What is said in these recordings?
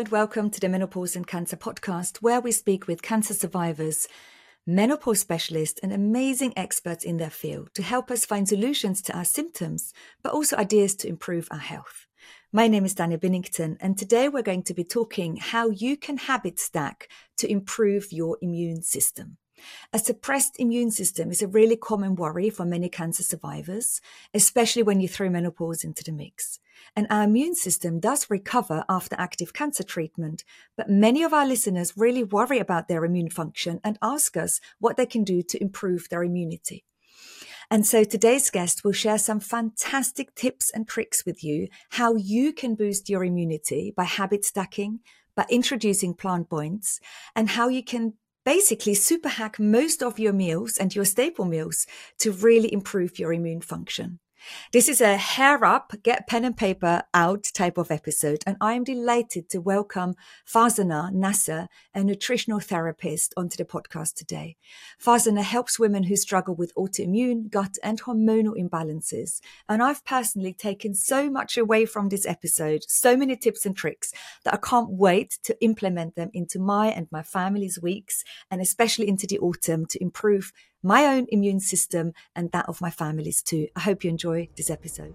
And welcome to the Menopause and Cancer podcast, where we speak with cancer survivors, menopause specialists, and amazing experts in their field to help us find solutions to our symptoms, but also ideas to improve our health. My name is Dani Binnington, and today we're going to be talking how you can habit stack to improve your immune system. A suppressed immune system is a really common worry for many cancer survivors, especially when you throw menopause into the mix. And our immune system does recover after active cancer treatment, but many of our listeners really worry about their immune function and ask us what they can do to improve their immunity. And so today's guest will share some fantastic tips and tricks with you how you can boost your immunity by habit stacking, by introducing plant points, and how you can basically super hack most of your meals and your staple meals to really improve your immune function. This is a hair up, get pen and paper out type of episode, and I am delighted to welcome Farzanah Nasser, a nutritional therapist, onto the podcast today. Farzanah helps women who struggle with autoimmune, gut, and hormonal imbalances. And I've personally taken so much away from this episode, so many tips and tricks that I can't wait to implement them into my and my family's weeks, and especially into the autumn to improve my own immune system and that of my families too. I hope you enjoy this episode.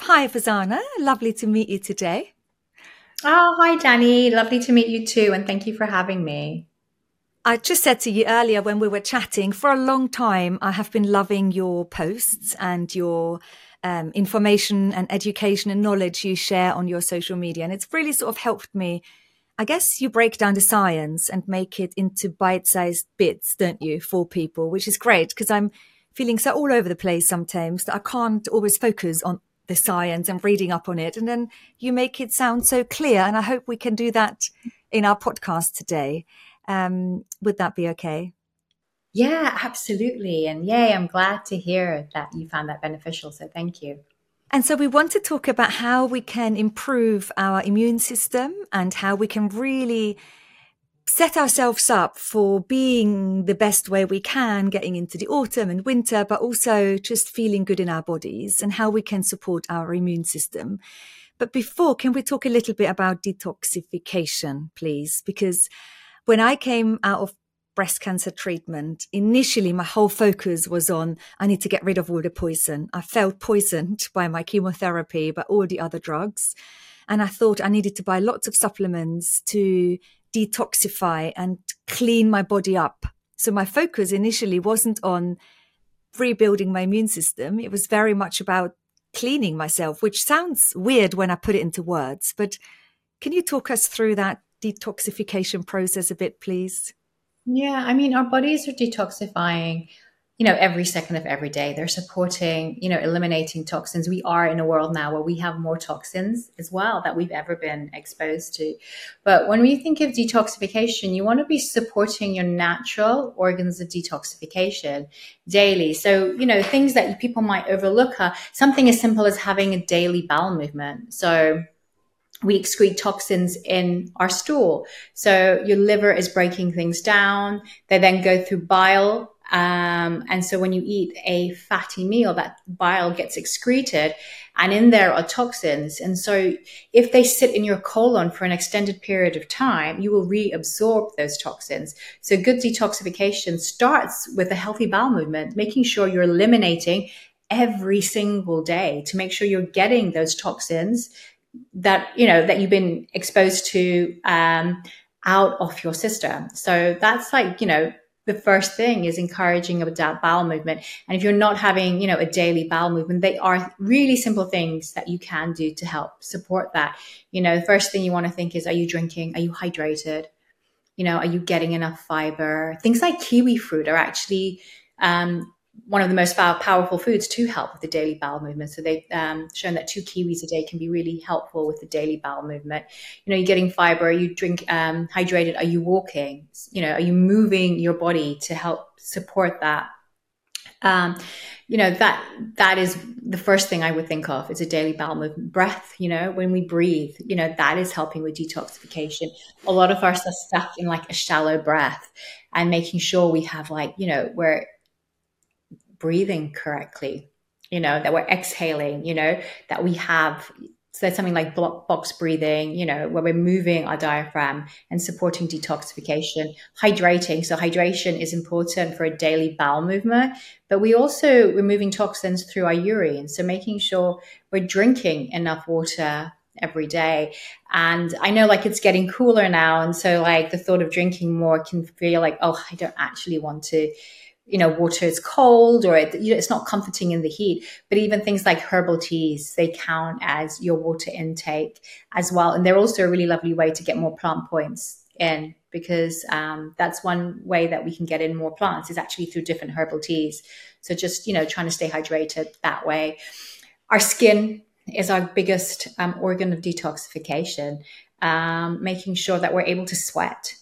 Hi, Farzanah. Lovely to meet you today. Oh, hi, Danny. Lovely to meet you too. And thank you for having me. I just said to you earlier when we were chatting, for a long time, I have been loving your posts and your um, information and education and knowledge you share on your social media. And it's really sort of helped me I guess you break down the science and make it into bite sized bits, don't you, for people, which is great because I'm feeling so all over the place sometimes that I can't always focus on the science and reading up on it. And then you make it sound so clear. And I hope we can do that in our podcast today. Um, would that be okay? Yeah, absolutely. And yay, I'm glad to hear that you found that beneficial. So thank you. And so we want to talk about how we can improve our immune system and how we can really set ourselves up for being the best way we can getting into the autumn and winter, but also just feeling good in our bodies and how we can support our immune system. But before, can we talk a little bit about detoxification, please? Because when I came out of breast cancer treatment, initially my whole focus was on I need to get rid of all the poison. I felt poisoned by my chemotherapy, by all the other drugs. And I thought I needed to buy lots of supplements to detoxify and clean my body up. So my focus initially wasn't on rebuilding my immune system. It was very much about cleaning myself, which sounds weird when I put it into words. But can you talk us through that detoxification process a bit, please? Yeah, I mean, our bodies are detoxifying, you know, every second of every day. They're supporting, you know, eliminating toxins. We are in a world now where we have more toxins as well that we've ever been exposed to. But when we think of detoxification, you want to be supporting your natural organs of detoxification daily. So, you know, things that people might overlook are something as simple as having a daily bowel movement. So, we excrete toxins in our stool. So your liver is breaking things down. They then go through bile. Um, and so when you eat a fatty meal, that bile gets excreted and in there are toxins. And so if they sit in your colon for an extended period of time, you will reabsorb those toxins. So good detoxification starts with a healthy bowel movement, making sure you're eliminating every single day to make sure you're getting those toxins that you know that you've been exposed to um, out of your system. So that's like you know the first thing is encouraging a bowel movement. And if you're not having you know a daily bowel movement, they are really simple things that you can do to help support that. You know, the first thing you want to think is: Are you drinking? Are you hydrated? You know, are you getting enough fiber? Things like kiwi fruit are actually um, one of the most powerful foods to help with the daily bowel movement. So they've um, shown that two kiwis a day can be really helpful with the daily bowel movement. You know, you're getting fiber, you drink um, hydrated, are you walking? You know, are you moving your body to help support that? Um, you know that that is the first thing I would think of is a daily bowel movement. Breath, you know, when we breathe, you know, that is helping with detoxification. A lot of us are stuck in like a shallow breath and making sure we have like, you know, we're breathing correctly, you know, that we're exhaling, you know, that we have so there's something like box breathing, you know, where we're moving our diaphragm and supporting detoxification, hydrating. So hydration is important for a daily bowel movement, but we also removing toxins through our urine. So making sure we're drinking enough water every day. And I know like it's getting cooler now. And so like the thought of drinking more can feel like, oh, I don't actually want to you know, water is cold or it, you know, it's not comforting in the heat. But even things like herbal teas, they count as your water intake as well. And they're also a really lovely way to get more plant points in because um, that's one way that we can get in more plants is actually through different herbal teas. So just, you know, trying to stay hydrated that way. Our skin is our biggest um, organ of detoxification, um, making sure that we're able to sweat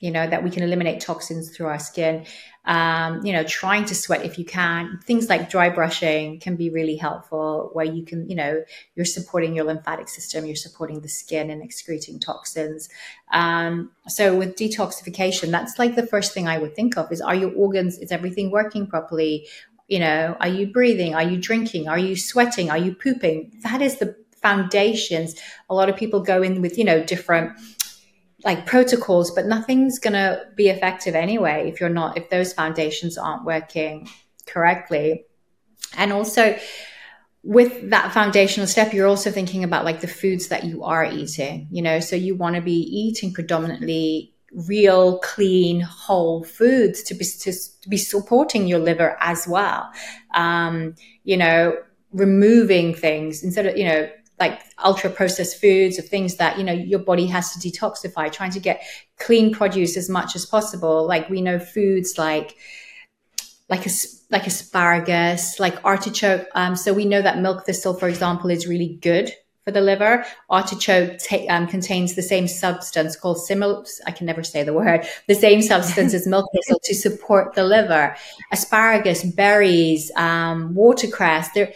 you know that we can eliminate toxins through our skin. Um, you know trying to sweat if you can. Things like dry brushing can be really helpful where you can you know you're supporting your lymphatic system you're supporting the skin and excreting toxins. Um, so with detoxification that's like the first thing i would think of is are your organs is everything working properly? You know are you breathing? Are you drinking? Are you sweating? Are you pooping? That is the foundations. A lot of people go in with you know different like protocols, but nothing's going to be effective anyway if you're not, if those foundations aren't working correctly. And also, with that foundational step, you're also thinking about like the foods that you are eating, you know, so you want to be eating predominantly real, clean, whole foods to be, to, be supporting your liver as well. Um, you know, removing things instead of, you know, like ultra processed foods of things that you know your body has to detoxify trying to get clean produce as much as possible. Like we know foods like like a, like asparagus like artichoke um, so we know that milk thistle for example is really good for the liver. Artichoke um, contains the same substance called simil i can never say the word the same substance as milk thistle to support the liver. Asparagus berries um, watercress there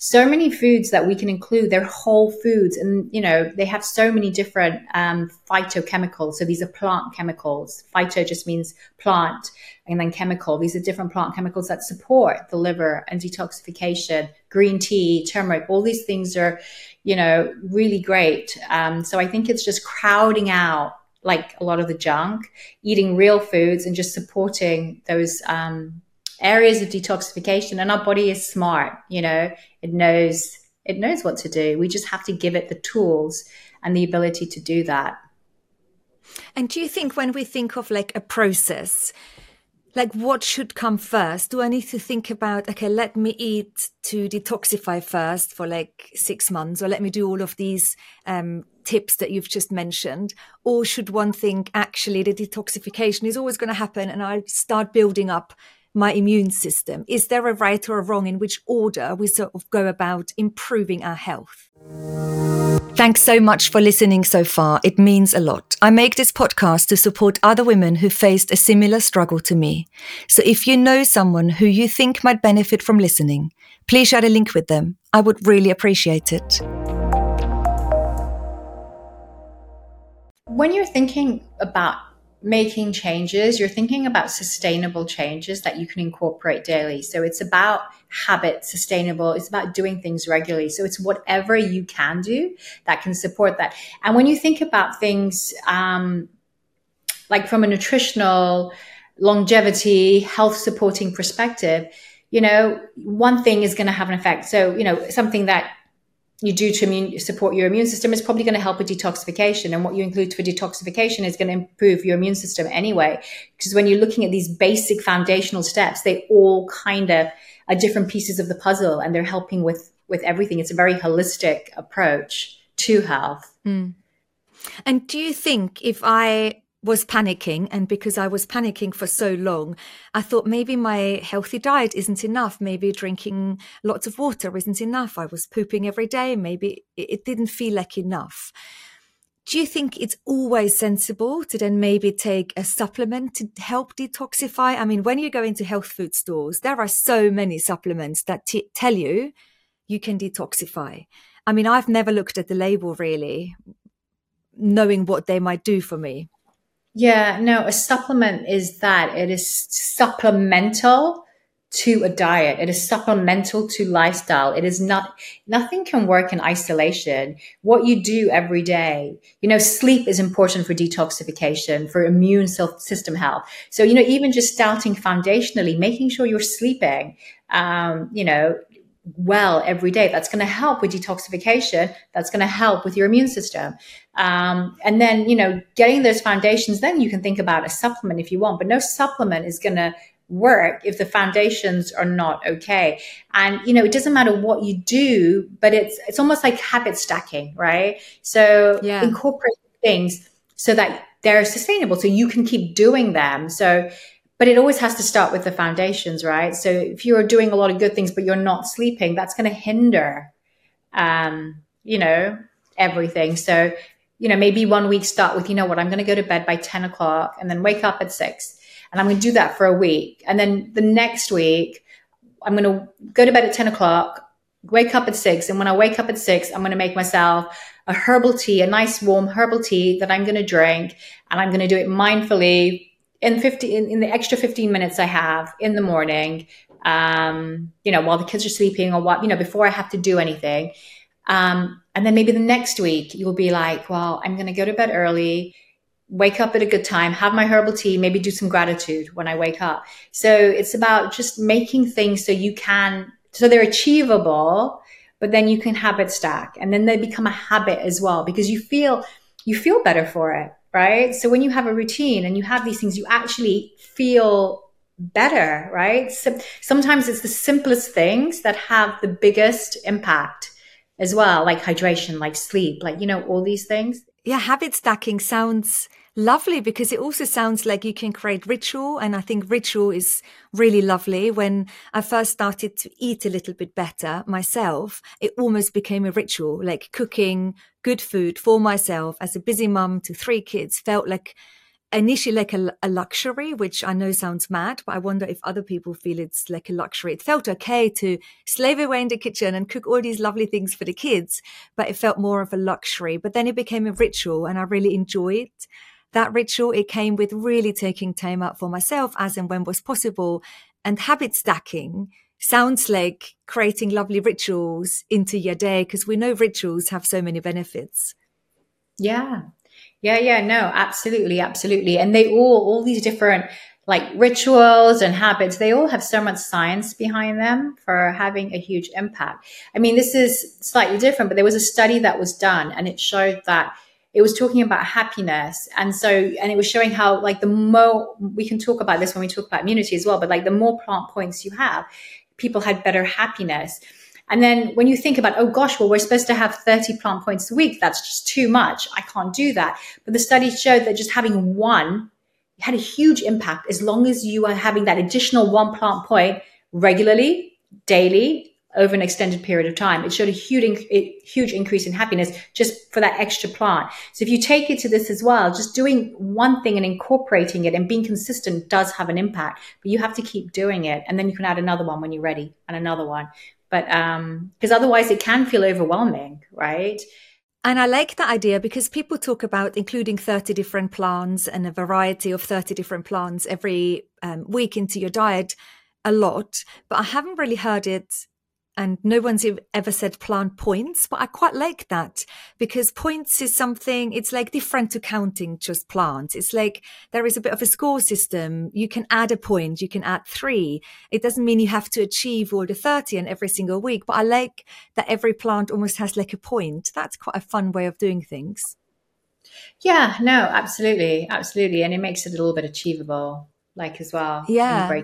so many foods that we can include. They're whole foods, and you know they have so many different um, phytochemicals. So these are plant chemicals. Phyto just means plant, and then chemical. These are different plant chemicals that support the liver and detoxification. Green tea, turmeric, all these things are, you know, really great. Um, so I think it's just crowding out like a lot of the junk, eating real foods, and just supporting those. Um, areas of detoxification and our body is smart you know it knows it knows what to do. We just have to give it the tools and the ability to do that. And do you think when we think of like a process like what should come first? Do i need to think about okay let me eat to detoxify first for like six months or let me do all of these um, tips that you've just mentioned? Or should one think actually the detoxification is always going to happen and i start building up my immune system? Is there a right or a wrong in which order we sort of go about improving our health? Thanks so much for listening so far. It means a lot. I make this podcast to support other women who faced a similar struggle to me. So if you know someone who you think might benefit from listening, please share a link with them. I would really appreciate it. When you're thinking about making changes, you're thinking about sustainable changes that you can incorporate daily. So it's about habit, sustainable. It's about doing things regularly. So it's whatever you can do that can support that. And when you think about things um, like from a nutritional, longevity, health supporting perspective, you know, one thing is going to have an effect. So, you know, something that you do to immune, support your immune system is probably going to help with detoxification. And what you include for detoxification is going to improve your immune system anyway. Because when you're looking at these basic foundational steps, they all kind of are different pieces of the puzzle and they're helping with, with everything. It's a very holistic approach to health. Mm. And do you think if I was panicking and because I was panicking for so long, I thought maybe my healthy diet isn't enough. Maybe drinking lots of water isn't enough. I was pooping every day. Maybe it didn't feel like enough. Do you think it's always sensible to then maybe take a supplement to help detoxify? I mean, when you go into health food stores, there are so many supplements that t- tell you you can detoxify. I mean, I've never looked at the label really, knowing what they might do for me. Yeah, no, a supplement is that it is supplemental to a diet. It is supplemental to lifestyle. It is not, nothing can work in isolation. What you do every day, you know, sleep is important for detoxification, for immune system health. So, you know, even just starting foundationally, making sure you're sleeping, um, you know, well every day. That's going to help with detoxification. That's going to help with your immune system. Um, and then, you know, getting those foundations, then you can think about a supplement if you want, but no supplement is going to work if the foundations are not okay. And, you know, it doesn't matter what you do, but it's, it's almost like habit stacking, right? So yeah. incorporate things so that they're sustainable. So you can keep doing them. So, but it always has to start with the foundations, right? So if you're doing a lot of good things, but you're not sleeping, that's going to hinder, um, you know, everything. So, you know, maybe one week start with, you know what, I'm going to go to bed by 10 o'clock and then wake up at six. And I'm going to do that for a week. And then the next week, I'm going to go to bed at 10 o'clock, wake up at six. And when I wake up at six, I'm going to make myself a herbal tea, a nice warm herbal tea that I'm going to drink. And I'm going to do it mindfully in 50 in, in, the extra 15 minutes i have in the morning um, you know while the kids are sleeping or what you know before i have to do anything um, and then maybe the next week you'll be like well i'm going to go to bed early wake up at a good time have my herbal tea maybe do some gratitude when i wake up. So it's about just making things so you can so they're achievable but then you can habit stack and then they become a habit as well because you feel you feel better for it right? So when you have a routine and you have these things, you actually feel better, right? So sometimes it's the simplest things that have the biggest impact as well, like hydration, like sleep, like, you know, all these things. Yeah, habit stacking sounds lovely because it also sounds like you can create ritual. And I think ritual is really lovely. When I first started to eat a little bit better myself, it almost became a ritual, like cooking good food for myself as a busy mum to three kids felt like initially like a, a, luxury, which I know sounds mad, but I wonder if other people feel it's like a luxury. It felt okay to slave away in the kitchen and cook all these lovely things for the kids, but it felt more of a luxury. But then it became a ritual and I really enjoyed that ritual, it came with really taking time out for myself as and when was possible. And habit stacking sounds like creating lovely rituals into your day because we know rituals have so many benefits. Yeah. Yeah, yeah, no, absolutely, absolutely. And they all, all these different like rituals and habits, they all have so much science behind them for having a huge impact. I mean, this is slightly different, but there was a study that was done and it showed that it was talking about happiness. And so and it was showing how like the more we can talk about this when we talk about immunity as well but like the more plant points you have people had better happiness. And then when you think about oh gosh well we're supposed to have 30 plant points a week. That's just too much. I can't do that. But the study showed that just having one had a huge impact as long as you are having that additional one plant point regularly daily over an extended period of time. It showed a huge, huge increase in happiness just for that extra plant. So if you take it to this as well, just doing one thing and incorporating it and being consistent does have an impact, but you have to keep doing it. And then you can add another one when you're ready and another one. But, um, because otherwise it can feel overwhelming, right? And I like that idea because people talk about including 30 different plants and a variety of 30 different plants every um, week into your diet a lot, but I haven't really heard it and no one's ever said plant points, but I quite like that because points is something, it's like different to counting just plants. It's like there is a bit of a score system. You can add a point, you can add three. It doesn't mean you have to achieve all the 30 in every single week, but I like that every plant almost has like a point. That's quite a fun way of doing things. Yeah, no, absolutely. Absolutely. And it makes it a little bit achievable, like as well. Yeah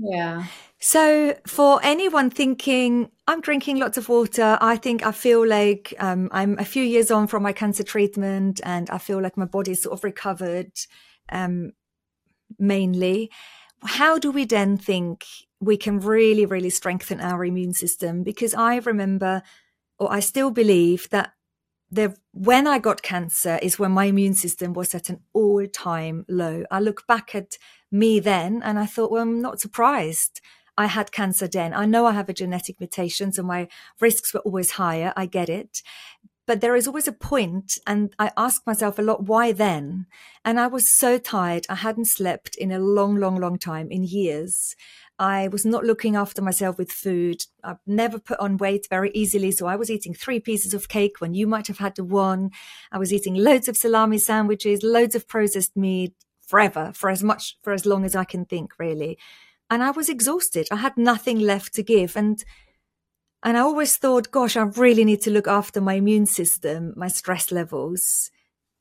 Yeah. So, for anyone thinking, I'm drinking lots of water, I think I feel like um, I'm a few years on from my cancer treatment and I feel like my body's sort of recovered um, mainly. How do we then think we can really, really strengthen our immune system? Because I remember, or I still believe that the when I got cancer is when my immune system was at an all time low. I look back at me then and I thought, well, I'm not surprised I had cancer then. I know I have a genetic mutation, so my risks were always higher. I get it. But there is always a point, and I ask myself a lot, why then? And I was so tired. I hadn't slept in a long, long, long time, in years. I was not looking after myself with food. I've never put on weight very easily. So I was eating three pieces of cake when you might have had the one. I was eating loads of salami sandwiches, loads of processed meat forever, for as much, for as long as I can think, really and I was exhausted. I had nothing left to give. And and I always thought, gosh, I really need to look after my immune system, my stress levels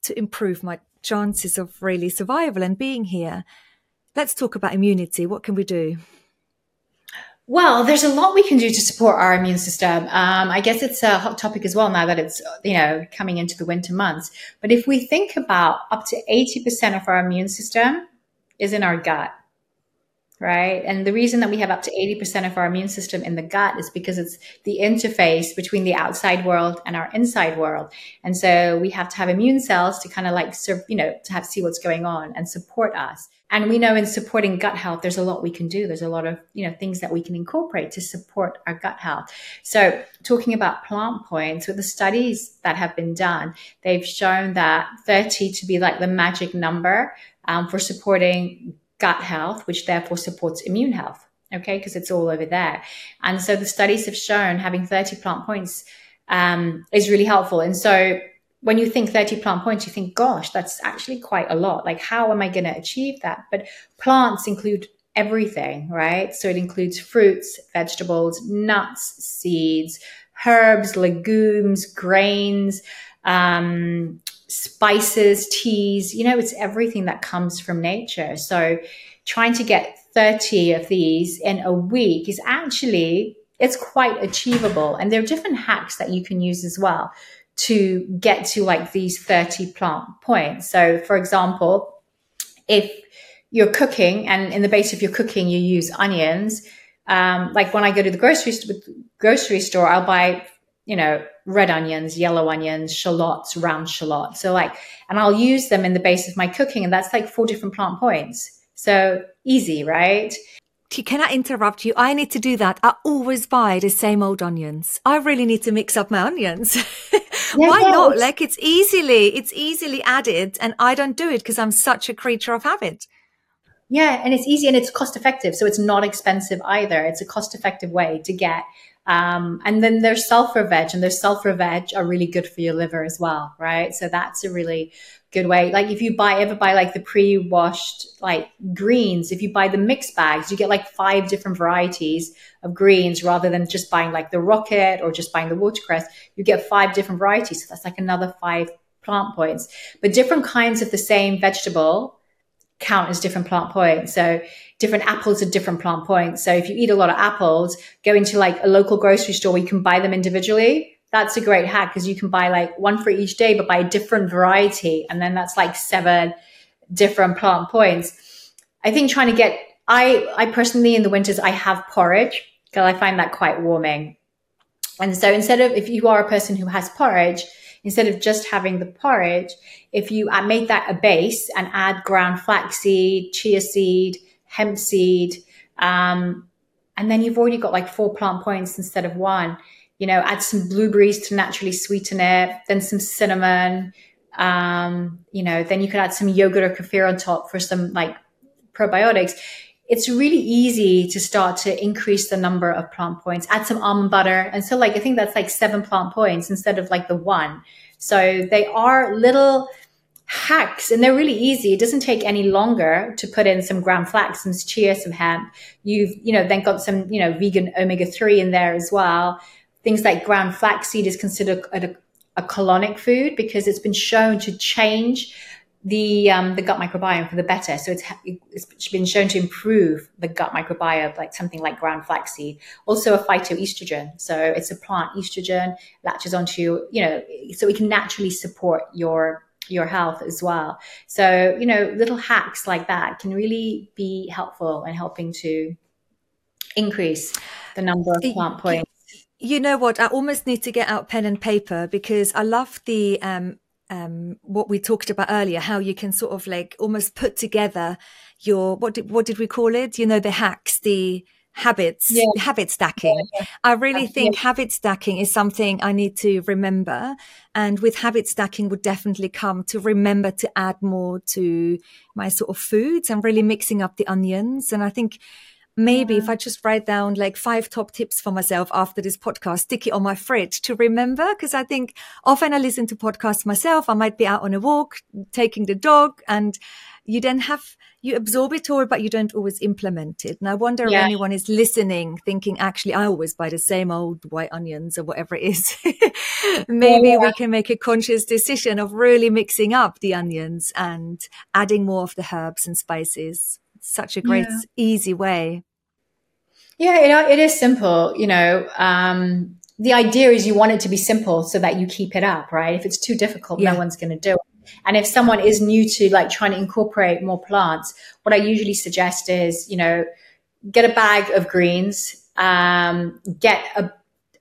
to improve my chances of really survival and being here. Let's talk about immunity. What can we do? Well, there's a lot we can do to support our immune system. Um, I guess it's a hot topic as well now that it's you know coming into the winter months. But if we think about up to eighty percent of our immune system is in our gut right? And the reason that we have up to 80% of our immune system in the gut is because it's the interface between the outside world and our inside world. And so we have to have immune cells to kind of like, serve, you know, to have see what's going on and support us. And we know in supporting gut health, there's a lot we can do. There's a lot of, you know, things that we can incorporate to support our gut health. So talking about plant points with the studies that have been done, they've shown that 30 to be like the magic number um, for supporting gut health, which therefore supports immune health. Okay, because it's all over there. And so the studies have shown having 30 plant points um, is really helpful. And so when you think 30 plant points, you think, gosh, that's actually quite a lot. Like, how am I going to achieve that? But plants include everything, right? So it includes fruits, vegetables, nuts, seeds, herbs, legumes, grains, um, spices, teas, you know, it's everything that comes from nature. So trying to get 30 of these in a week is actually it's quite achievable and there are different hacks that you can use as well to get to like these 30 plant points. So for example, if you're cooking and in the base of your cooking you use onions, um, like when I go to the grocery, grocery store, I'll buy you know, red onions, yellow onions, shallots, round shallots. So like, and I'll use them in the base of my cooking, and that's like four different plant points. So easy, right? Can I interrupt you? I need to do that. I always buy the same old onions. I really need to mix up my onions. Why yeah, not? Like it's easily, it's easily added and I don't do it because I'm such a creature of habit. Yeah, and it's easy and it's cost effective. So it's not expensive either. It's a cost effective way to get um, and then there's sulfur veg, and there's sulfur veg are really good for your liver as well, right? So that's a really good way. Like if you buy ever buy like the pre-washed like greens, if you buy the mixed bags, you get like five different varieties of greens rather than just buying like the rocket or just buying the watercress. You get five different varieties. So that's like another five plant points. But different kinds of the same vegetable count as different plant points. So different apples at different plant points. So if you eat a lot of apples, go into like a local grocery store where you can buy them individually. That's a great hack because you can buy like one for each day, but buy a different variety. And then that's like seven different plant points. I think trying to get, I, I personally in the winters, I have porridge because I find that quite warming. And so instead of, if you are a person who has porridge, instead of just having the porridge, if you make that a base and add ground flaxseed, chia seed, hemp seed, um, and then you've already got like four plant points instead of one. You know, add some blueberries to naturally sweeten it, then some cinnamon. Um, you know, then you could add some yogurt or kefir on top for some like probiotics. It's really easy to start to increase the number of plant points. Add some almond butter, and so like I think that's like seven plant points instead of like the one. So they are little hacks and they're really easy. It doesn't take any longer to put in some ground flax, some chia, some hemp. You've, you know, then got some, you know, vegan omega 3 in there as well. Things like ground flaxseed is considered a, a colonic food because it's been shown to change the um, the gut microbiome for the better. So it's it's been shown to improve the gut microbiome, like something like ground flaxseed. Also a phytoestrogen, so it's a plant estrogen latches onto you know, so it can naturally support your your health as well. So you know, little hacks like that can really be helpful in helping to increase the number of plant points. You know what? I almost need to get out pen and paper because I love the um, um, what we talked about earlier, how you can sort of like almost put together your what did what did we call it? You know, the hacks, the habits, yeah. habit stacking. Yeah. I really think habit stacking is something I need to remember. And with habit stacking would definitely come to remember to add more to my sort of foods and really mixing up the onions. And I think maybe yeah. if I just write down like five top tips for myself after this podcast, stick it on my fridge to remember. Cause I think often I listen to podcasts myself. I might be out on a walk, taking the dog and you then have, you absorb it all, but you don't always implement it. And I wonder yeah. if anyone is listening, thinking, actually, I always buy the same old white onions or whatever it is. maybe yeah. we can make a conscious decision of really mixing up the onions and adding more of the herbs and spices. such a great, easy way. Yeah, you know, it is simple. You know, um, the idea is you want it to be simple so that you keep it up, right? If it's too difficult, yeah. no one's going to do it. And if someone is new to like trying to incorporate more plants, what I usually suggest is, you know, get a bag of greens, um, get a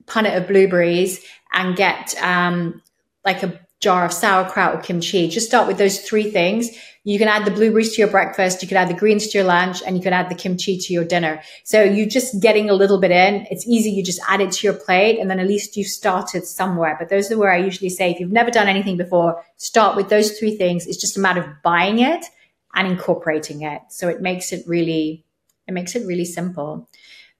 punnet of blueberries, and get um, like a jar of sauerkraut or kimchi. Just start with those three things you can add the blueberries to your breakfast, you could add the greens to your lunch, and you could add the kimchi to your dinner. So you're just getting a little bit in. It's easy. You just add it to your plate, and then at least you've started somewhere. But those are where I usually say, if you've never done anything before, start with those three things. It's just a matter of buying it and incorporating it. So it makes it really, it makes it really simple.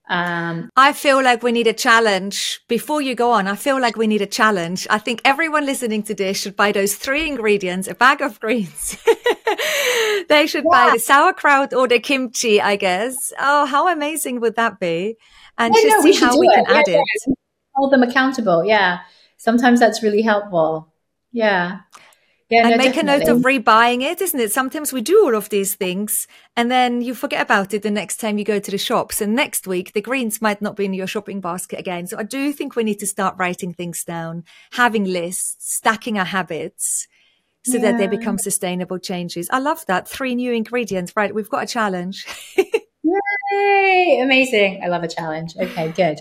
Um, I feel like we need a challenge. Before you go on, I feel like we need a challenge. I think everyone listening to this should buy those three ingredients, a bag of greens. they should yeah. buy the sauerkraut or the kimchi, I guess. Oh, how amazing would that be? And yeah, just no, see how we it. can yeah, add it. Hold them accountable. Yeah. Sometimes that's really helpful. Yeah. Yeah, and no, make definitely. a note of rebuying it, isn't it? Sometimes we do all of these things and then you forget about it the next time you go to the shops. And next week, the greens might not be in your shopping basket again. So I do think we need to start writing things down, having lists, stacking our habits so yeah. that they become sustainable changes. I love that. Three new ingredients. Right. We've got a challenge. Yay. Amazing. I love a challenge. Okay, good.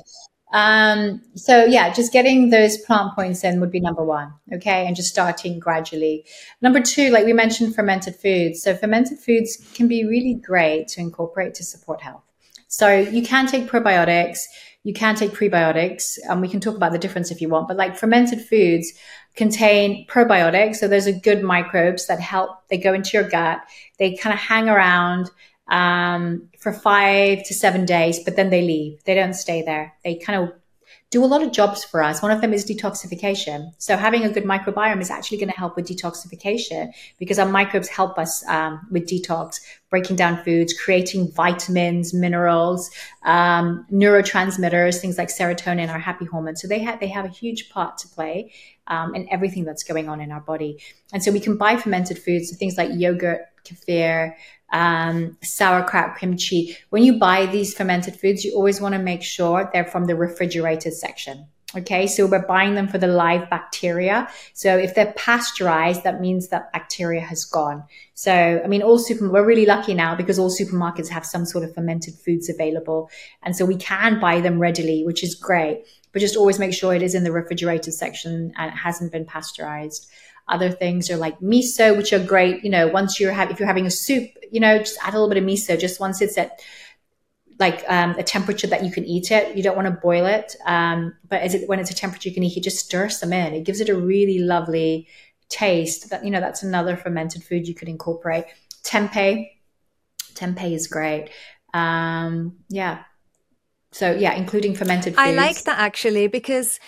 Um, so yeah, just getting those plant points in would be number one. Okay. And just starting gradually. Number two, like we mentioned, fermented foods. So fermented foods can be really great to incorporate to support health. So you can take probiotics, you can take prebiotics, and we can talk about the difference if you want, but like fermented foods contain probiotics. So those are good microbes that help, they go into your gut, they kind of hang around um, for five to seven days, but then they leave. They don't stay there. They kind of do a lot of jobs for us. One of them is detoxification. So having a good microbiome is actually going to help with detoxification because our microbes help us um, with detox, breaking down foods, creating vitamins, minerals, um, neurotransmitters, things like serotonin, our happy hormone. So they have they have a huge part to play um, in everything that's going on in our body. And so we can buy fermented foods, so things like yogurt, kefir, um, sauerkraut, kimchi. When you buy these fermented foods, you always want to make sure they're from the refrigerated section. Okay, so we're buying them for the live bacteria. So if they're pasteurized, that means that bacteria has gone. So, I mean, all super, we're really lucky now because all supermarkets have some sort of fermented foods available. And so we can buy them readily, which is great, but just always make sure it is in the refrigerated section and it hasn't been pasteurized. Other things are like miso, which are great. You know, once you're having, if you're having a soup, you know, just add a little bit of miso just once it's at like um, a temperature that you can eat it. You don't want to boil it, um, but as it, when it's a temperature you can eat, you just stir some in. It gives it a really lovely taste. That you know, that's another fermented food you could incorporate. Tempeh, tempeh is great. Um, yeah. So yeah, including fermented foods. I like that actually because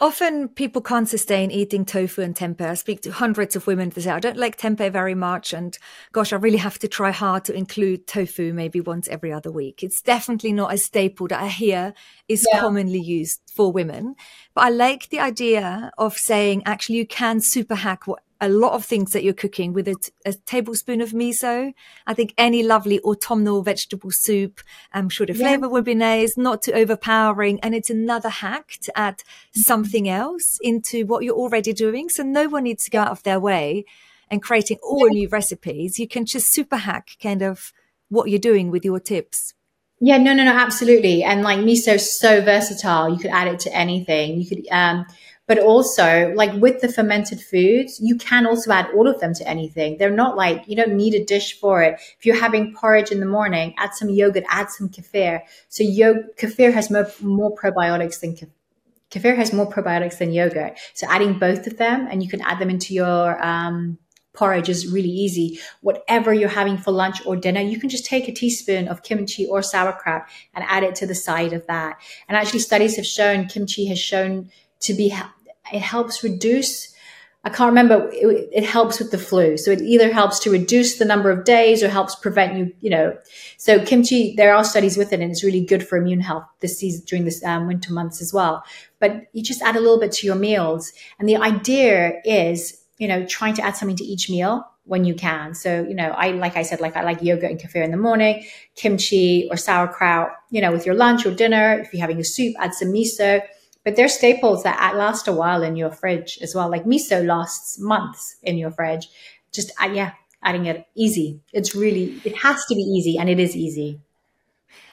Often people can't sustain eating tofu and tempeh. I speak to hundreds of women that say, I don't like tempeh very much. And gosh, I really have to try hard to include tofu maybe once every other week. It's definitely not a staple that I hear is yeah. commonly used for women. But I like the idea of saying, actually, you can super hack what a lot of things that you're cooking with a, t- a tablespoon of miso. I think any lovely autumnal vegetable soup, I'm sure the yeah. flavor would be nice, not too overpowering. And it's another hack to add mm-hmm. something else into what you're already doing. So no one needs to go out of their way and creating all yeah. new recipes. You can just super hack kind of what you're doing with your tips. Yeah, no, no, no, absolutely. And like miso is so versatile. You could add it to anything. You could, um, but also like with the fermented foods, you can also add all of them to anything. They're not like, you don't need a dish for it. If you're having porridge in the morning, add some yogurt, add some kefir. So kefir has more, more probiotics than kefir. Kefir has more probiotics than yogurt. So adding both of them and you can add them into your, um, porridge is really easy. Whatever you're having for lunch or dinner, you can just take a teaspoon of kimchi or sauerkraut and add it to the side of that. And actually, studies have shown kimchi has shown to be, it helps reduce. I can't remember. It, it, helps with the flu. So it either helps to reduce the number of days or helps prevent you, you know. So kimchi, there are studies with it and it's really good for immune health this season during this um, winter months as well. But you just add a little bit to your meals. And the idea is you know, trying to add something to each meal when you can. So, you know, I, like I said, like I like yogurt and kefir in the morning, kimchi or sauerkraut, you know, with your lunch or dinner. If you're having a soup, add some miso. But they're staples that last a while in your fridge as well. Like miso lasts months in your fridge. Just, uh, yeah, adding it easy. It's really, it has to be easy and it is easy.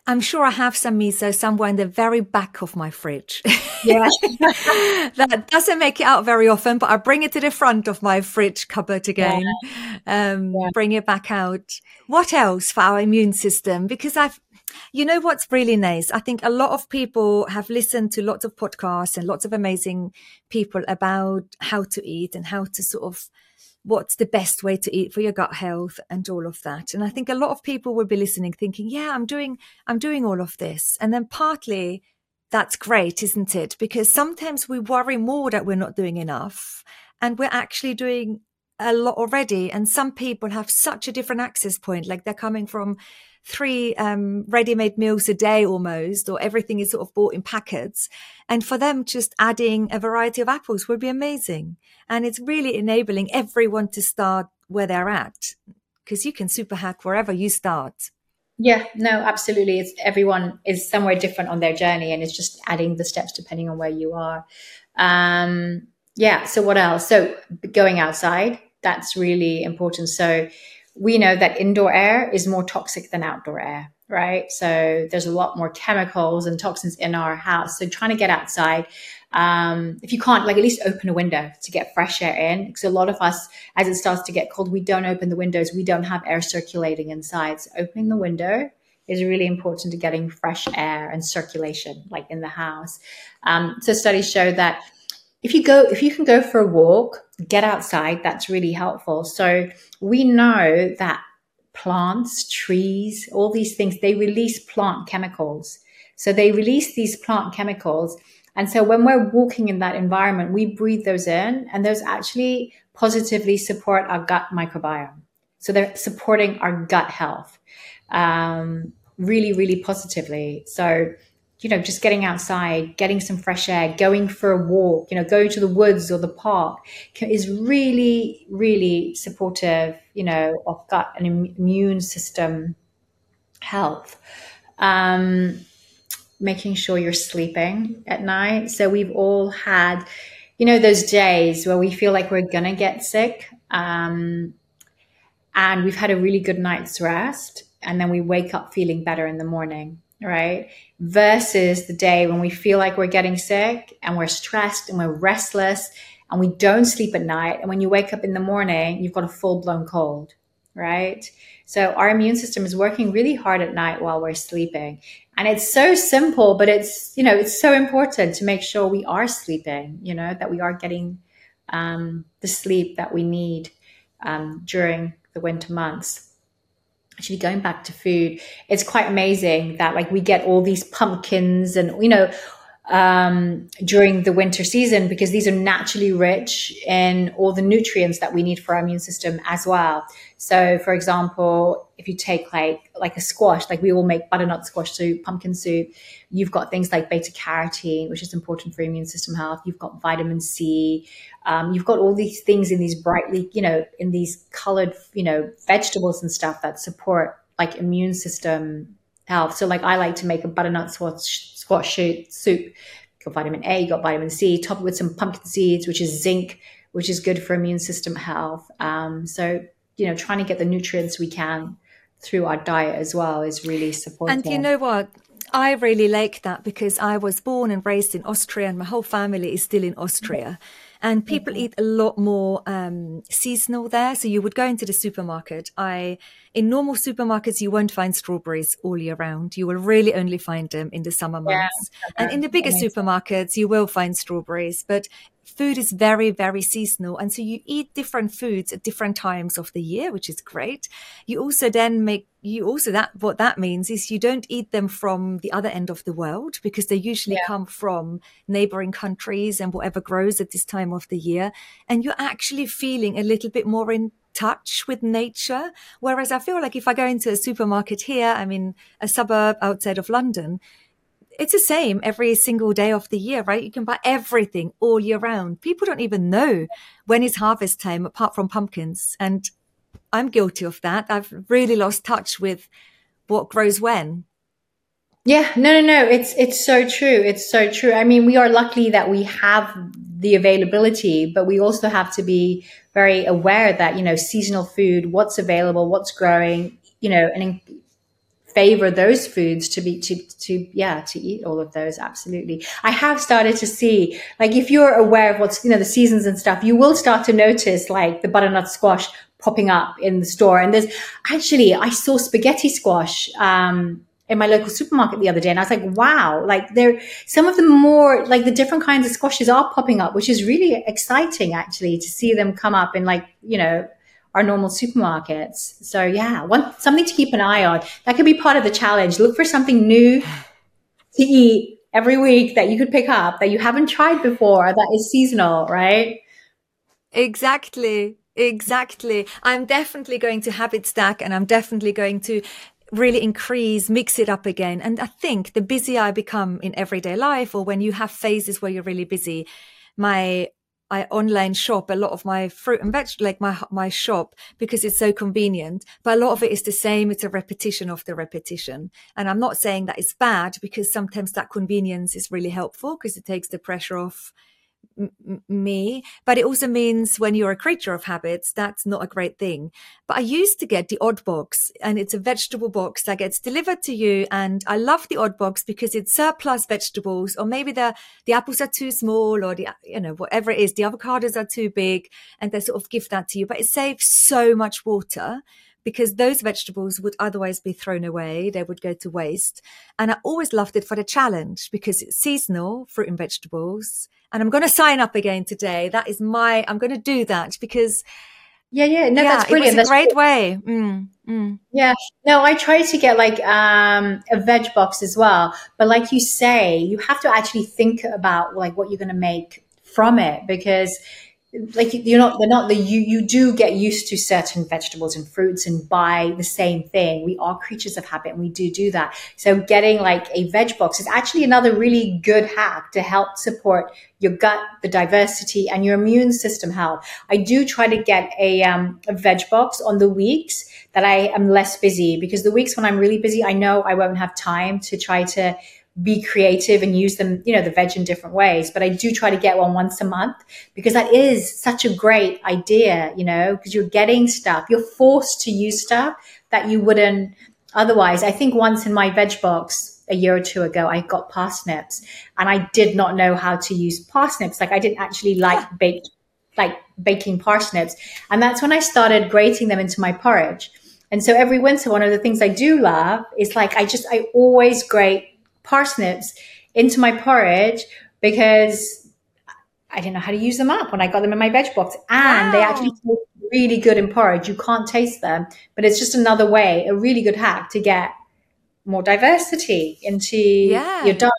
I'm sure I have some miso somewhere in the very back of my fridge. Yeah. that doesn't make it out very often, but I bring it to the front of my fridge cupboard again. Yeah. Um, yeah. Bring it back out. What else for our immune system? Because I've, you know what's really nice? I think a lot of people have listened to lots of podcasts and lots of amazing people about how to eat and how to sort of what's the best way to eat for your gut health and all of that. And I think a lot of people will be listening thinking, yeah, I'm doing, I'm doing all of this. And then partly that's great, isn't it? Because sometimes we worry more that we're not doing enough and we're actually doing a lot already. And some people have such a different access point, like they're coming from three um, ready-made meals a day almost, or everything is sort of bought in packets. And for them, just adding a variety of apples would be amazing. And it's really enabling everyone to start where they're at because you can super hack wherever you start. Yeah, no, absolutely. It's everyone is somewhere different on their journey, and it's just adding the steps depending on where you are. Um, yeah. So what else? So going outside, that's really important. So we know that indoor air is more toxic than outdoor air, right? So there's a lot more chemicals and toxins in our house. So trying to get outside, um, if you can't, like at least open a window to get fresh air in. Because a lot of us, as it starts to get cold, we don't open the windows. We don't have air circulating inside. So opening the window is really important to getting fresh air and circulation, like in the house. Um, so studies show that if you go, if you can go for a walk, get outside, that's really helpful. So we know that plants, trees, all these things, they release plant chemicals. So they release these plant chemicals. And so when we're walking in that environment, we breathe those in and those actually positively support our gut microbiome. So they're supporting our gut health um, really, really positively. So you know, just getting outside, getting some fresh air, going for a walk, you know, going to the woods or the park is really, really supportive, you know, of gut and immune system health. Um, making sure you're sleeping at night. So we've all had, you know, those days where we feel like we're going to get sick. Um, and we've had a really good night's rest. And then we wake up feeling better in the morning right? Versus the day when we feel like we're getting sick and we're stressed and we're restless and we don't sleep at night. And when you wake up in the morning, you've got a full blown cold, right? So our immune system is working really hard at night while we're sleeping. And it's so simple, but it's, you know, it's so important to make sure we are sleeping, you know, that we are getting um, the sleep that we need um, during the winter months actually going back to food it's quite amazing that like we get all these pumpkins and you know um, during the winter season because these are naturally rich in all the nutrients that we need for our immune system as well. So, for example, if you take like like a squash, like we all make butternut squash soup, pumpkin soup, you've got things like beta carotene, which is important for immune system health. You've got vitamin C. Um, you've got all these things in these brightly, you know, in these colored, you know, vegetables and stuff that support like immune system health. So, like I like to make a butternut squash squash soup. Got vitamin A, got vitamin C, top it with some pumpkin seeds, which is zinc, which is good for immune system health. Um, so, you know, trying to get the nutrients we can through our diet as well is really supportive. And you know what? I really like that because I was born and raised in Austria and my whole family is still in Austria. And people mm-hmm. eat a lot more um, seasonal there. So you would go into the supermarket. I in normal supermarkets, you won't find strawberries all year round. You will really only find them in the summer months. Yeah, and in the bigger supermarkets, you will find strawberries, but food is very, very seasonal. And so you eat different foods at different times of the year, which is great. You also then make, you also that, what that means is you don't eat them from the other end of the world because they usually yeah. come from neighboring countries and whatever grows at this time of the year. And you're actually feeling a little bit more in touch with nature. Whereas I feel like if I go into a supermarket here, I'm in a suburb outside of London, it's the same every single day of the year, right? You can buy everything all year round. People don't even know when is harvest time apart from pumpkins. And I'm guilty of that. I've really lost touch with what grows when. Yeah, no, no, no. It's it's so true. It's so true. I mean, we are lucky that we have the availability, but we also have to be very aware that you know seasonal food, what's available, what's growing, you know, and favor those foods to be to to yeah to eat all of those absolutely. I have started to see like if you're aware of what's you know the seasons and stuff you will start to notice like the butternut squash popping up in the store. And there's actually i saw spaghetti squash um in my local supermarket the other day and I was like, wow, like there, some of the more, like the different kinds of squashes are popping up, which is really exciting actually to see them come up in like, you know, our normal supermarkets. So yeah, one, something to keep an eye on. That could be part of the challenge. Look for something new to eat every week that you could pick up that you haven't tried before that is seasonal, right? Exactly. Exactly. I'm definitely going to habit stack and I'm definitely going to really increase, mix it up again. And I think the busier I become in everyday life or when you have phases where you're really busy, my I online shop a lot of my fruit and veg, like my my shop, because it's so convenient. But a lot of it is the same. It's a repetition of the repetition. And I'm not saying that it's bad because sometimes that convenience is really helpful because it takes the pressure off me, but it also means when you're a creature of habits, that's not a great thing. But I used to get the Oddbox and it's a vegetable box that gets delivered to you. And I love the Oddbox because it's surplus vegetables or maybe the, the apples are too small or the, you know, whatever it is, the avocados are too big and they sort of give that to you, but it saves so much water because those vegetables would otherwise be thrown away. They would go to waste. And I always loved it for the challenge because it's seasonal fruit and vegetables. And I'm going to sign up again today. That is my, I'm going to do that because yeah, yeah, no, yeah, that's brilliant. It was a great way. Mm, mm. Yeah, no, I try to get like um, a veg box as well, but like you say, you have to actually think about like what you're going to make from it because like you're not they're not the you you do get used to certain vegetables and fruits and buy the same thing. We are creatures of habit and we do do that. So getting like a veg box is actually another really good hack to help support your gut the diversity and your immune system health. I do try to get a, um, a veg box on the weeks that i am less busy because the weeks when i'm really busy i know i won't have time to try to be creative and use them, you know, the veg in different ways. But I do try to get one once a month because that is such a great idea, you know, because you're getting stuff, you're forced to use stuff that you wouldn't otherwise. I think once in my veg box a year or two ago, I got parsnips and I did not know how to use parsnips. Like I didn't actually like baked, like baking parsnips. And that's when I started grating them into my porridge. And so every winter, one of the things I do love is like, I just, I always grate parsnips into my porridge because I didn't know how to use them up when I got them in my veg box. And wow. they actually taste really good in porridge. You can't taste them, but it's just another way, a really good hack to get more diversity into yeah. your diet,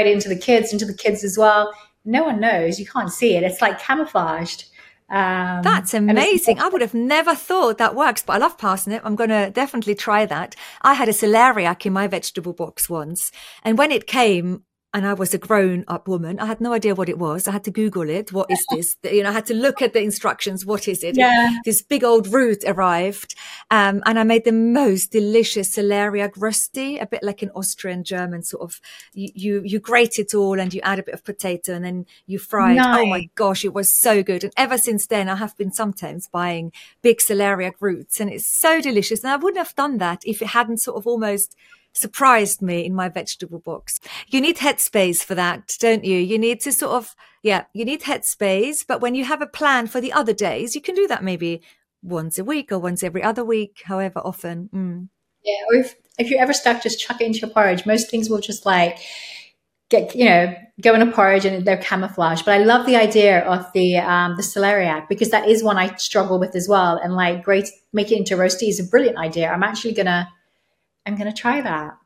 it into the kids, into the kids as well. No one knows. You can't see it. It's like camouflaged. Um, That's amazing. I would have never thought that works, but I love parsnip. I'm going to definitely try that. I had a celeriac in my vegetable box once. And when it came, and I was a grown up woman. I had no idea what it was. I had to Google it. What is this? You know, I had to look at the instructions. What is it? Yeah. This big old root arrived. Um, and I made the most delicious celeriac rusty, a bit like an Austrian German sort of, you, you, you grate it all and you add a bit of potato and then you fry it. Nice. Oh my gosh, it was so good. And ever since then, I have been sometimes buying big celeriac roots and it's so delicious. And I wouldn't have done that if it hadn't sort of almost surprised me in my vegetable box. You need headspace for that, don't you? You need to sort of, yeah, you need headspace. But when you have a plan for the other days, you can do that maybe once a week or once every other week, however often. Mm. Yeah. Or if, if you're ever stuck, just chuck it into your porridge. Most things will just like, get you know go in a porridge and they're camouflaged. But I love the idea of the um, the celeriac because that is one I struggle with as well. And like great make it into roasty is a brilliant idea. I'm actually gonna I'm going to try that.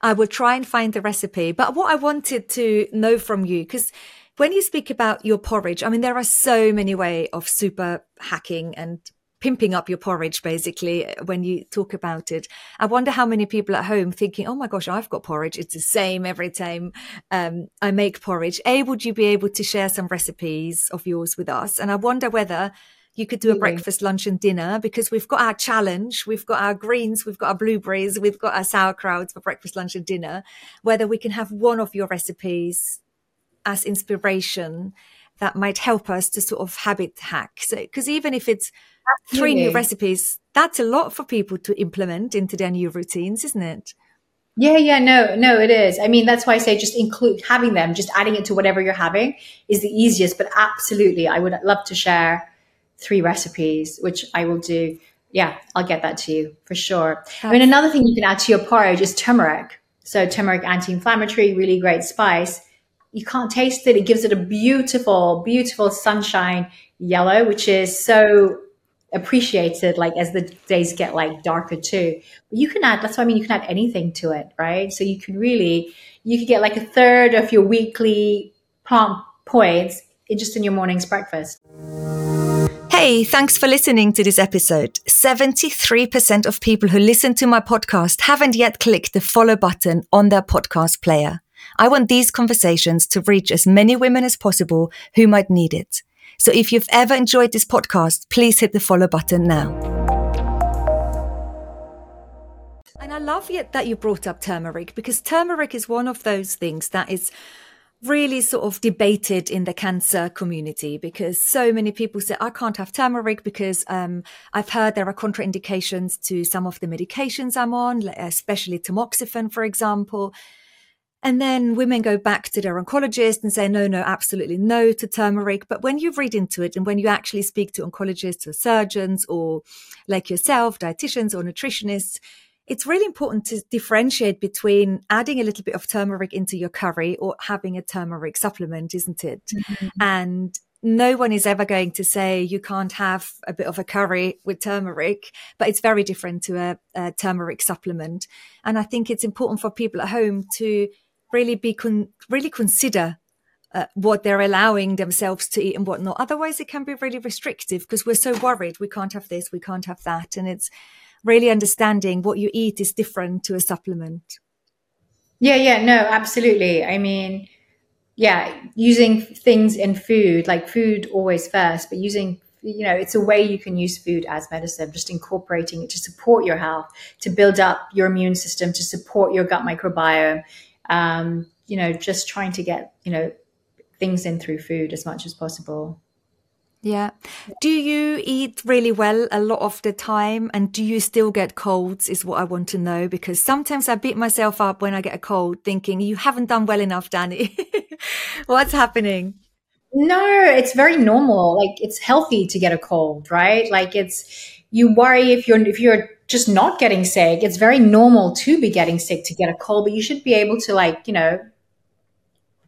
I will try and find the recipe. But what I wanted to know from you, because when you speak about your porridge, I mean, there are so many ways of super hacking and pimping up your porridge, basically, when you talk about it. I wonder how many people at home thinking, oh my gosh, I've got porridge. It's the same every time um, I make porridge. A, would you be able to share some recipes of yours with us? And I wonder whether you could do a mm-hmm. breakfast, lunch, and dinner because we've got our challenge, we've got our greens, we've got our blueberries, we've got our sauerkraut for breakfast, lunch, and dinner. Whether we can have one of your recipes as inspiration that might help us to sort of habit hack. So, because even if it's Absolutely. three new recipes, that's a lot for people to implement into their new routines, isn't it? Yeah, yeah, no, no, it is. I mean, that's why I say just include having them, just adding it to whatever you're having is the easiest. But absolutely, I would love to share three recipes, which I will do. Yeah, I'll get that to you for sure. That's- I mean, another thing you can add to your porridge is turmeric. So turmeric anti-inflammatory, really great spice. You can't taste it. It gives it a beautiful, beautiful sunshine yellow, which is so appreciated like as the days get like darker too. But you can add that's what I mean you can add anything to it, right? So you can really you could get like a third of your weekly plant points in just in your morning's breakfast. Hey, thanks for listening to this episode. 73% of people who listen to my podcast haven't yet clicked the follow button on their podcast player. I want these conversations to reach as many women as possible who might need it. So if you've ever enjoyed this podcast, please hit the follow button now. And I love it that you brought up turmeric because turmeric is one of those things that is really sort of debated in the cancer community because so many people say, I can't have turmeric because um, I've heard there are contraindications to some of the medications I'm on, especially tamoxifen, for example. And then women go back to their oncologist and say, no, no, absolutely no to turmeric. But when you read into it and when you actually speak to oncologists or surgeons or like yourself, dietitians or nutritionists, it's really important to differentiate between adding a little bit of turmeric into your curry or having a turmeric supplement, isn't it? Mm-hmm. And no one is ever going to say you can't have a bit of a curry with turmeric, but it's very different to a, a turmeric supplement. And I think it's important for people at home to really be con- really consider uh, what they're allowing themselves to eat and whatnot. Otherwise, it can be really restrictive because we're so worried we can't have this, we can't have that, and it's really understanding what you eat is different to a supplement. Yeah, yeah, no, absolutely. I mean, yeah, using things in food, like food always first, but using, you know, it's a way you can use food as medicine, just incorporating it to support your health, to build up your immune system, to support your gut microbiome. Um, you know, just trying to get, you know, things in through food as much as possible. Yeah. Do you eat really well a lot of the time? And do you still get colds? Is what I want to know because sometimes I beat myself up when I get a cold thinking you haven't done well enough, Dani. What's happening? No, it's very normal. Like it's healthy to get a cold, right? Like it's, you worry if you're, if you're just not getting sick. It's very normal to be getting sick to get a cold, but you should be able to like, you know,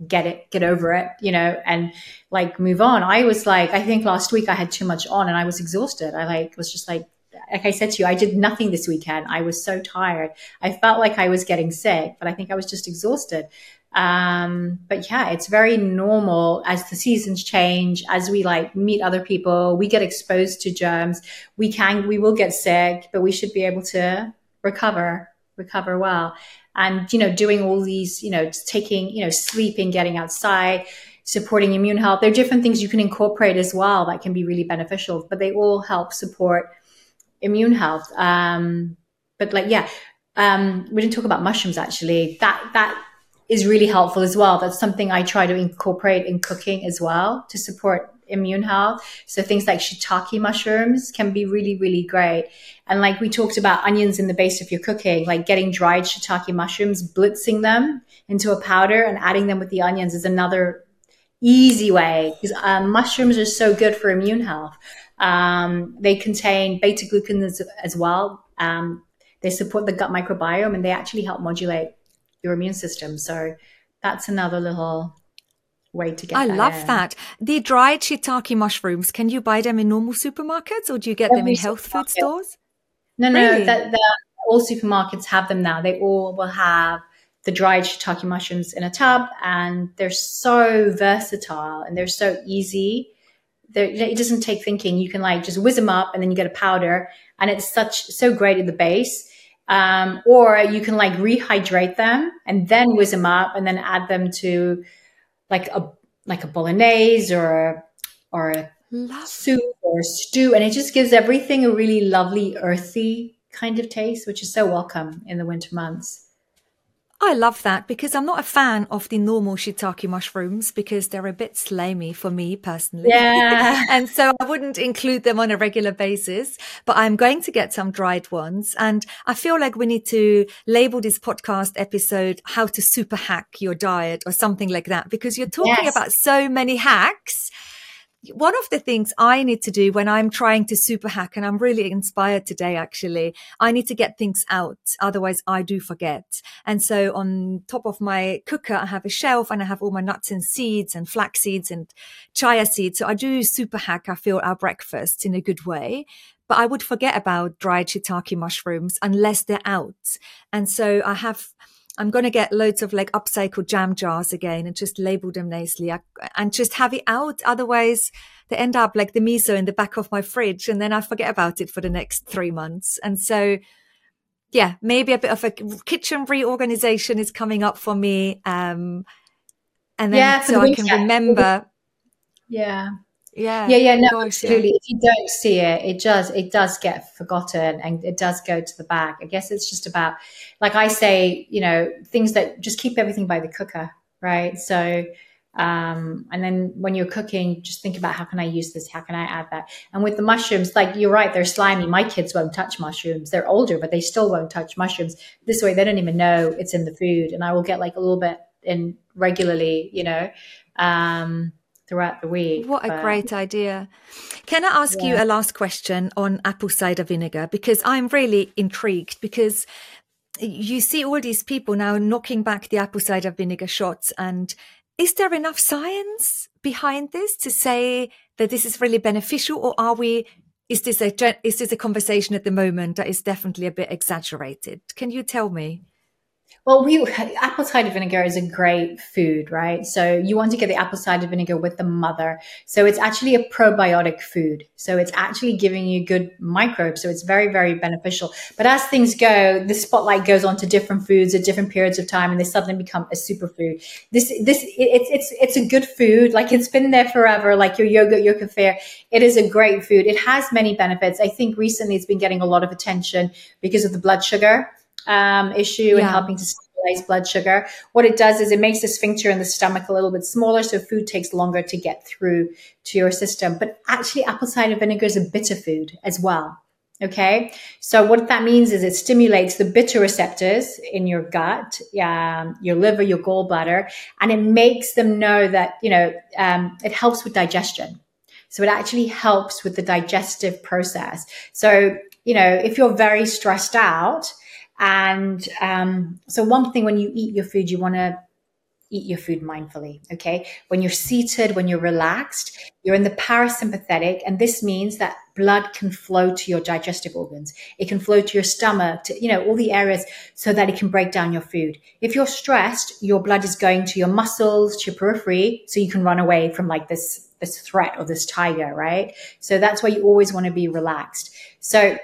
get it, get over it, you know, and like move on. I was like, I think last week I had too much on and I was exhausted. I like was just like, like I said to you, I did nothing this weekend. I was so tired. I felt like I was getting sick, but I think I was just exhausted. Um, but yeah, it's very normal as the seasons change, as we like meet other people, we get exposed to germs. We can, we will get sick, but we should be able to recover, recover well. And, you know, doing all these, you know, taking, you know, sleeping, getting outside, supporting immune health. There are different things you can incorporate as well that can be really beneficial, but they all help support immune health. Um, but like, yeah, um, we didn't talk about mushrooms actually. That, that, is really helpful as well. That's something I try to incorporate in cooking as well to support immune health. So things like shiitake mushrooms can be really, really great. And like we talked about onions in the base of your cooking, like getting dried shiitake mushrooms, blitzing them into a powder and adding them with the onions is another easy way because um, mushrooms are so good for immune health. Um, they contain beta glucan as, as well. Um, they support the gut microbiome and they actually help modulate your immune system. So that's another little way to get. I that love in. that. The dried shiitake mushrooms. Can you buy them in normal supermarkets, or do you get Every them in health food stores? No, no, Really? that, that all supermarkets have them now. They all will have the dried shiitake mushrooms in a tub, and they're so versatile and they're so easy. They're, it doesn't take thinking. You can like just whiz them up, and then you get a powder, and it's such so great at the base. Um, or you can like rehydrate them and then whiz them up, and then add them to like a like a bolognese or or a Love. soup or stew, and it just gives everything a really lovely earthy kind of taste, which is so welcome in the winter months. I love that because I'm not a fan of the normal shiitake mushrooms because they're a bit slimy for me personally. Yeah. and so I wouldn't include them on a regular basis, but I'm going to get some dried ones. And I feel like we need to label this podcast episode how to super hack your diet or something like that because you're talking Yes. about so many hacks. One of the things I need to do when I'm trying to super hack, and I'm really inspired today, actually, I need to get things out. Otherwise, I do forget. And so on top of my cooker, I have a shelf and I have all my nuts and seeds and flax seeds and chia seeds. So I do super hack, I feel, our breakfast in a good way. But I would forget about dried shiitake mushrooms unless they're out. And so I have, I'm going to get loads of like upcycled jam jars again and just label them nicely I- and just have it out. Otherwise, they end up like the miso in the back of my fridge and then I forget about it for the next three months. And so, yeah, maybe a bit of a kitchen reorganization is coming up for me. Um, and then Yeah, so the I can remember. Yeah. Yeah. Yeah, yeah, no, yeah. absolutely. If you don't see it, it does it does get forgotten and it does go to the back. I guess it's just about like I say, you know, things that just keep everything by the cooker, right? So um and then when you're cooking, just think about how can I use this? How can I add that? And with the mushrooms, like you're right, they're slimy. My kids won't touch mushrooms. They're older, but they still won't touch mushrooms. This way they don't even know it's in the food. And I will get like a little bit in regularly, you know. Um throughout the week. What a great idea. Can I ask you a last question on apple cider vinegar? Because I'm really intrigued because you see all these people now knocking back the apple cider vinegar shots. And is there enough science behind this to say that this is really beneficial? Or are we, is this a, is this a conversation at the moment that is definitely a bit exaggerated? Can you tell me? Well, we apple cider vinegar is a great food, right? So you want to get the apple cider vinegar with the mother. So it's actually a probiotic food. So it's actually giving you good microbes. So it's very, very beneficial. But as things go, the spotlight goes on to different foods at different periods of time, and they suddenly become a superfood. This, this, it's it's it's a good food. Like it's been there forever. Like your yogurt, your kefir. It is a great food. It has many benefits. I think recently it's been getting a lot of attention because of the blood sugar um, issue and helping to stabilize blood sugar. What it does is it makes the sphincter in the stomach a little bit smaller, so food takes longer to get through to your system. But actually, apple cider vinegar is a bitter food as well. Okay, so what that means is it stimulates the bitter receptors in your gut, um, your liver, your gallbladder, and it makes them know that you know um, it helps with digestion. So it actually helps with the digestive process. So you know if you're very stressed out, and um, so one thing when you eat your food, you want to eat your food mindfully. Okay. When you're seated, when you're relaxed, you're in the parasympathetic. And this means that blood can flow to your digestive organs. It can flow to your stomach, to, you know, all the areas so that it can break down your food. If you're stressed, your blood is going to your muscles, to your periphery, so you can run away from like this, this threat or this tiger, right? So that's why you always want to be relaxed. So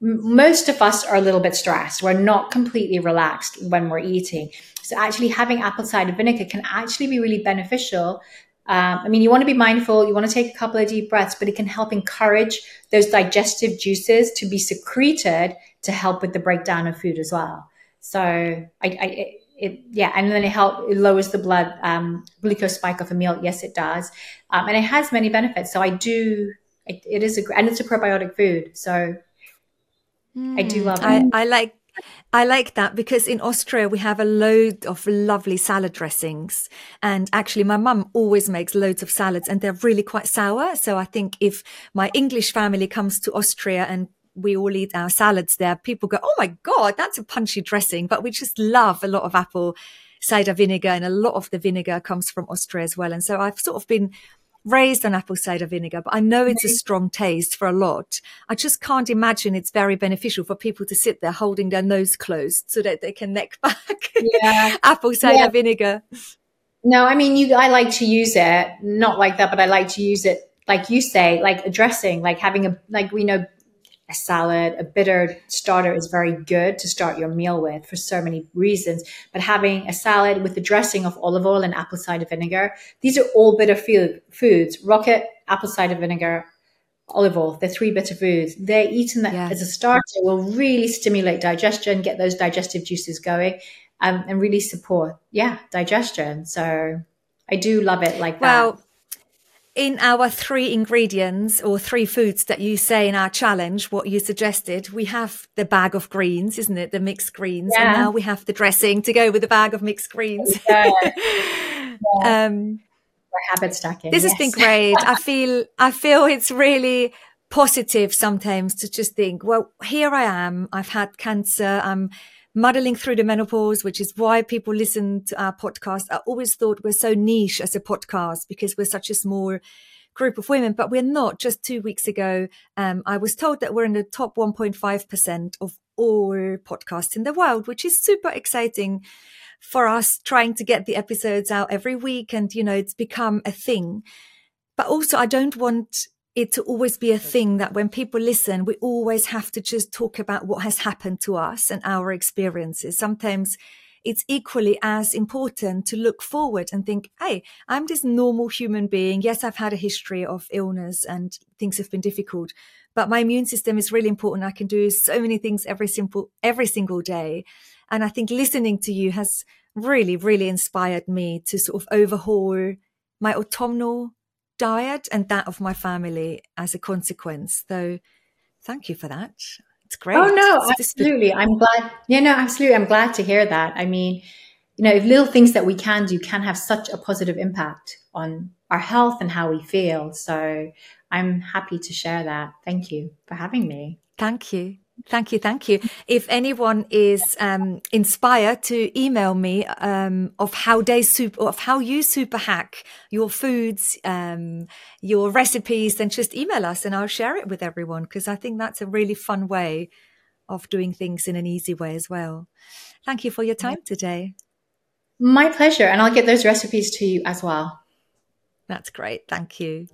most of us are a little bit stressed. We're not completely relaxed when we're eating. So actually having apple cider vinegar can actually be really beneficial. Um, I mean, you want to be mindful, you want to take a couple of deep breaths, but it can help encourage those digestive juices to be secreted to help with the breakdown of food as well. So I, I it, yeah, and then it help it lowers the blood um, glucose spike of a meal. Yes, it does, um, and it has many benefits. So I do. it, it is a and it's a probiotic food. So Mm. I do love it. I, I like I like that because in Austria we have a load of lovely salad dressings. And actually my mum always makes loads of salads and they're really quite sour. So I think if my English family comes to Austria and we all eat our salads there, people go, Oh my God, that's a punchy dressing. But we just love a lot of apple cider vinegar and a lot of the vinegar comes from Austria as well. And so I've sort of been raised on apple cider vinegar, but I know it's a strong taste for a lot. I just can't imagine it's very beneficial for people to sit there holding their nose closed so that they can neck back yeah. apple cider yeah. vinegar. No, I mean, you, I like to use it, not like that, but I like to use it, like you say, like a dressing, like having a, like we know a salad, a bitter starter is very good to start your meal with for so many reasons. But having a salad with the dressing of olive oil and apple cider vinegar, these are all bitter food, foods. Rocket, apple cider vinegar, olive oil, they're three bitter foods. They're eaten yes. as a starter will really stimulate digestion, get those digestive juices going, um, and really support, yeah, digestion. So I do love it like well, that in our three ingredients or three foods that you say in our challenge, what you suggested, we have the bag of greens, isn't it? The mixed greens. Yeah. And now we have the dressing to go with the bag of mixed greens. Yeah. yeah. um, We're habit stacking. This yes. has been great. I feel, I feel it's really positive sometimes to just think, well, here I am. I've had cancer. I'm muddling through the menopause, which is why people listen to our podcast. I always thought we're so niche as a podcast because we're such a small group of women, but we're not. Just two weeks ago, um, I was told that we're in the top 1.5% of all podcasts in the world, which is super exciting for us trying to get the episodes out every week. And, you know, it's become a thing. But also, I don't want it to always be a thing that when people listen, we always have to just talk about what has happened to us and our experiences. Sometimes it's equally as important to look forward and think, Hey, I'm this normal human being. Yes, I've had a history of illness and things have been difficult, but my immune system is really important. I can do so many things every simple, every single day. And I think listening to you has really, really inspired me to sort of overhaul my autumnal diet and that of my family as a consequence. So thank you for that. It's great. Oh no, absolutely. I'm glad. Yeah, no, absolutely. I'm glad to hear that. I mean, you know, if little things that we can do can have such a positive impact on our health and how we feel. So I'm happy to share that. Thank you for having me. Thank you. Thank you, thank you. If anyone is um, inspired to email me um, of how they super of how you super hack your foods, um, your recipes, then just email us and I'll share it with everyone because I think that's a really fun way of doing things in an easy way as well. Thank you for your time today. My pleasure, and I'll get those recipes to you as well. That's great. Thank you.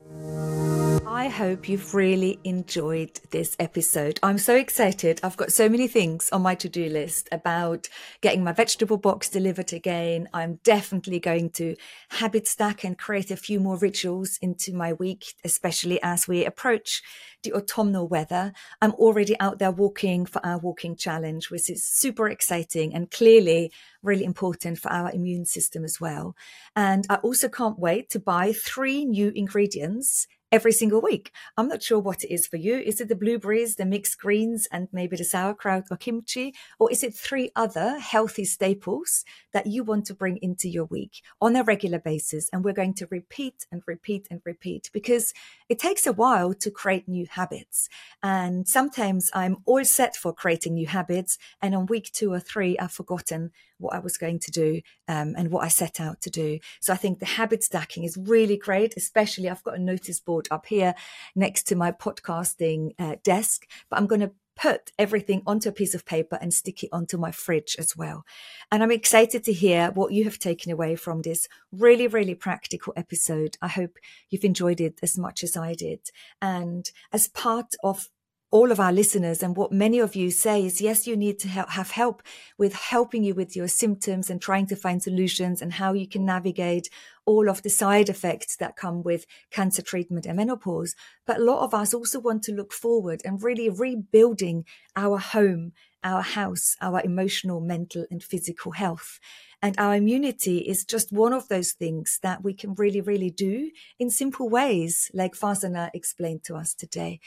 I hope you've really enjoyed this episode. I'm so excited. I've got so many things on my to do list about getting my vegetable box delivered again. I'm definitely going to habit stack and create a few more rituals into my week, especially as we approach the autumnal weather. I'm already out there walking for our walking challenge, which is super exciting and clearly really important for our immune system as well. And I also can't wait to buy three new ingredients every single week. I'm not sure what it is for you. Is it the blueberries, the mixed greens, and maybe the sauerkraut or kimchi? Or is it three other healthy staples that you want to bring into your week on a regular basis? And we're going to repeat and repeat and repeat because it takes a while to create new habits. And sometimes I'm all set for creating new habits. And on week two or three, I've forgotten what I was going to do um, and what I set out to do. So I think the habit stacking is really great, especially I've got a notice board up here next to my podcasting uh, desk, but I'm going to put everything onto a piece of paper and stick it onto my fridge as well. And I'm excited to hear what you have taken away from this really, really practical episode. I hope you've enjoyed it as much as I did. And as part of all of our listeners and what many of you say is yes, you need to help, have help with helping you with your symptoms and trying to find solutions and how you can navigate all of the side effects that come with cancer treatment and menopause. But a lot of us also want to look forward and really rebuilding our home, our house, our emotional, mental and physical health. And our immunity is just one of those things that we can really, really do in simple ways, like Farzanah explained to us today.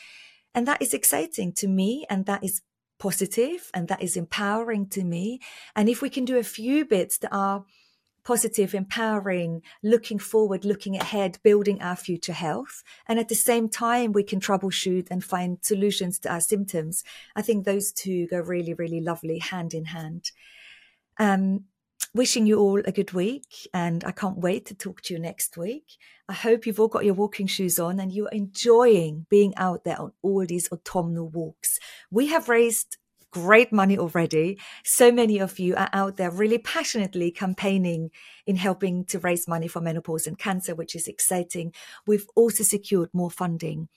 And that is exciting to me. And that is positive and that is empowering to me. And if we can do a few bits that are positive, empowering, looking forward, looking ahead, building our future health. And at the same time, we can troubleshoot and find solutions to our symptoms. I think those two go really, really lovely hand in hand. Um, wishing you all a good week and I can't wait to talk to you next week. I hope you've all got your walking shoes on and you're enjoying being out there on all these autumnal walks. We have raised great money already. So many of you are out there really passionately campaigning in helping to raise money for menopause and cancer, which is exciting. We've also secured more funding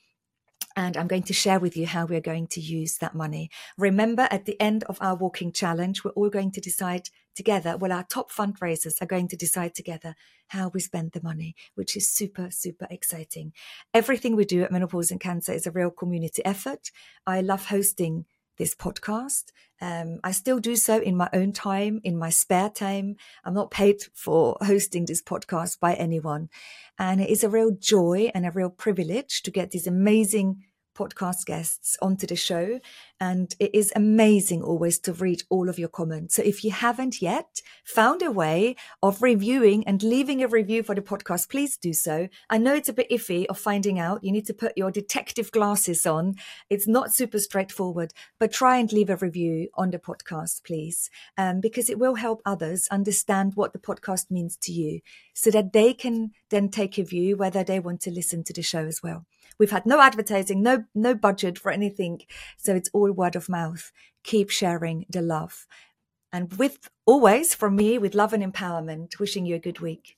and I'm going to share with you how we're going to use that money. Remember, at the end of our walking challenge, we're all going to decide together. Well, our top fundraisers are going to decide together how we spend the money, which is super, super exciting. Everything we do at Menopause and Cancer is a real community effort. I love hosting this podcast. Um, I still do so in my own time, in my spare time. I'm not paid for hosting this podcast by anyone. And it is a real joy and a real privilege to get these amazing podcast guests onto the show. And it is amazing always to read all of your comments. So if you haven't yet found a way of reviewing and leaving a review for the podcast, please do so. I know it's a bit iffy of finding out. You need to put your detective glasses on. It's not super straightforward, but try and leave a review on the podcast, please, um, because it will help others understand what the podcast means to you so that they can then take a view whether they want to listen to the show as well. We've had no advertising, no no budget for anything, so it's all word of mouth. Keep sharing the love. And with always from me with love and empowerment, wishing you a good week.